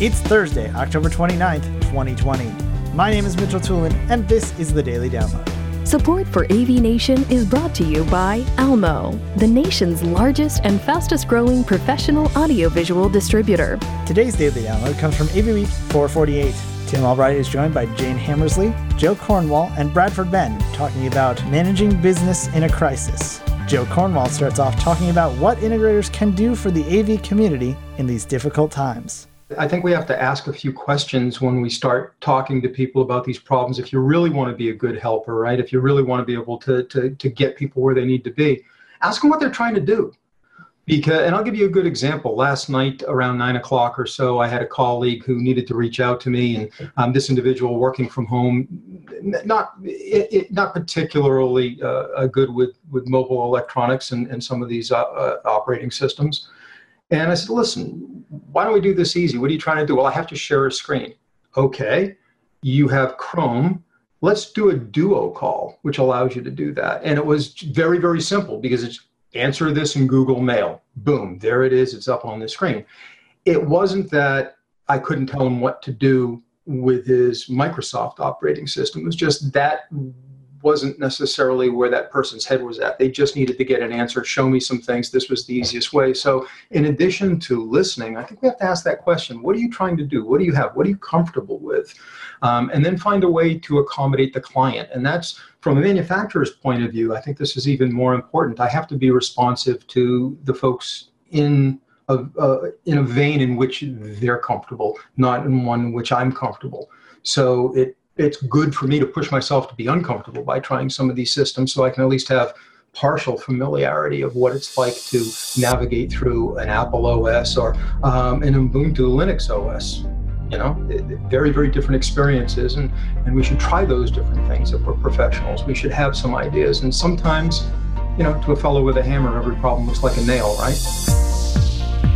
It's Thursday, October 29th, 2020. My name is Mitchell Tulin, and this is the Daily Download. Support for AV Nation is brought to you by Almo, the nation's largest and fastest growing professional audiovisual distributor. Today's Daily Download comes from AV Week 448. Tim Albright is joined by Jane Hammersley, Joe Cornwall, and Bradford Benn talking about managing business in a crisis. Joe Cornwall starts off talking about what integrators can do for the AV community in these difficult times. I think we have to ask a few questions when we start talking to people about these problems. If you really want to be a good helper, right? If you really want to be able to, to, to get people where they need to be, ask them what they're trying to do. Because, and I'll give you a good example. Last night around nine o'clock or so, I had a colleague who needed to reach out to me, and um, this individual working from home, not it, it, not particularly uh, good with with mobile electronics and, and some of these uh, uh, operating systems. And I said, listen, why don't we do this easy? What are you trying to do? Well, I have to share a screen. Okay, you have Chrome. Let's do a duo call, which allows you to do that. And it was very, very simple because it's answer this in Google Mail. Boom, there it is. It's up on the screen. It wasn't that I couldn't tell him what to do with his Microsoft operating system. It was just that wasn't necessarily where that person's head was at. They just needed to get an answer, show me some things. This was the easiest way. So, in addition to listening, I think we have to ask that question what are you trying to do? What do you have? What are you comfortable with? Um, and then find a way to accommodate the client. And that's from a manufacturer's point of view, I think this is even more important. I have to be responsive to the folks in a, uh, in a vein in which they're comfortable, not in one in which I'm comfortable. So it it's good for me to push myself to be uncomfortable by trying some of these systems so I can at least have partial familiarity of what it's like to navigate through an Apple OS or um, an Ubuntu Linux OS. You know, very, very different experiences, and, and we should try those different things if we're professionals. We should have some ideas, and sometimes, you know, to a fellow with a hammer, every problem looks like a nail, right?